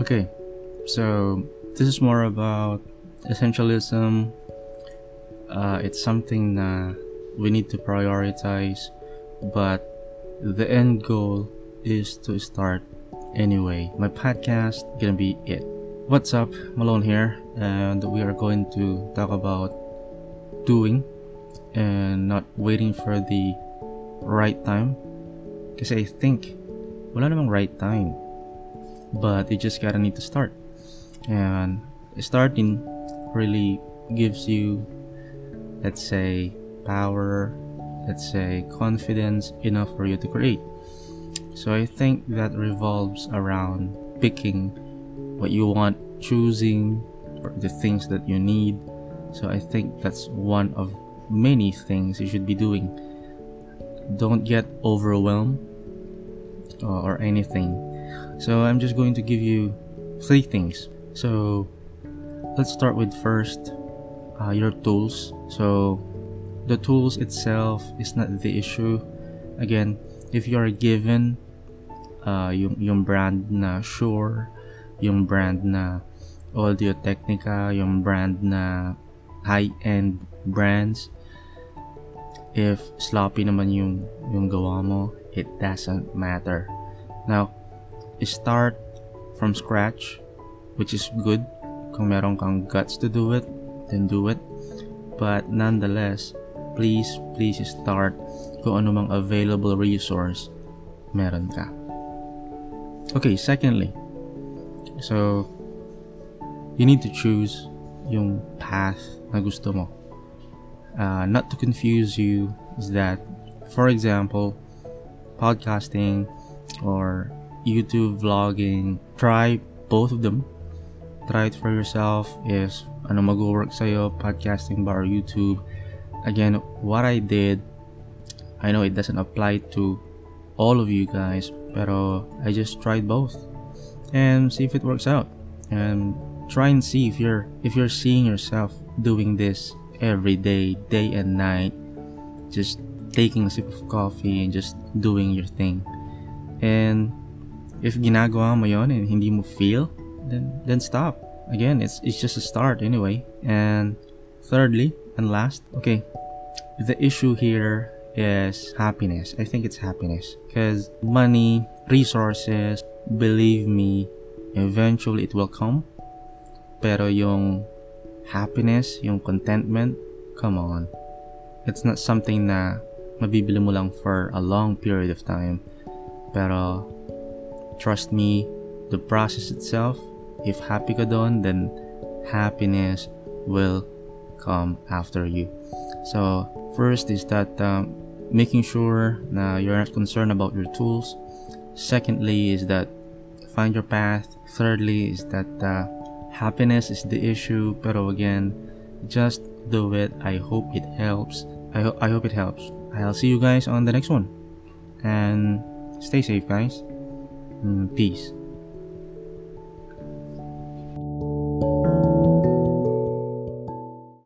Okay, so this is more about essentialism. Uh, it's something that we need to prioritize, but the end goal is to start anyway. My podcast gonna be it. What's up, Malone here, and we are going to talk about doing and not waiting for the right time. Because I think wala namang right time, but you just gotta need to start. And starting really gives you, let's say, power, let's say, confidence enough for you to create. So I think that revolves around picking what you want, choosing the things that you need. So I think that's one of many things you should be doing. Don't get overwhelmed uh, or anything. So I'm just going to give you three things. So let's start with first uh, your tools. So the tools itself is not the issue. Again, if you are given uh, yung, yung brand na Shure, yung brand na Audio Technica, yung brand na high-end brands, if sloppy naman yung, yung gawa mo, it doesn't matter. Now, start from scratch, which is good. Kung meron kang guts to do it, then do it. But nonetheless, please, please start kung ano available resource meron ka. Okay, secondly, so you need to choose yung path na gusto mo. Uh, not to confuse you is that, for example, podcasting or YouTube vlogging, try both of them. Try it for yourself if ano mag-work sa'yo, podcasting ba or YouTube. Again, what I did, I know it doesn't apply to all of you guys, pero I just tried both and see if it works out. And try and see if you're if you're seeing yourself doing this every day, day and night, just taking a sip of coffee and just doing your thing. And if ginagawa mo yon and hindi mo feel, then then stop. Again, it's it's just a start anyway. And thirdly and last, okay, the issue here is happiness. I think it's happiness because money, resources, believe me, eventually it will come. Pero yung happiness, yung contentment, come on. It's not something na mabibili mo lang for a long period of time. Pero trust me, the process itself, if happy ka doon, then happiness will come after you. So, first is that um, making sure na you're not concerned about your tools. Secondly is that find your path. Thirdly is that uh, happiness is the issue. Pero again, just do it. I hope it helps. I, ho- I hope it helps. I'll see you guys on the next one. And stay safe, guys. Mm, peace.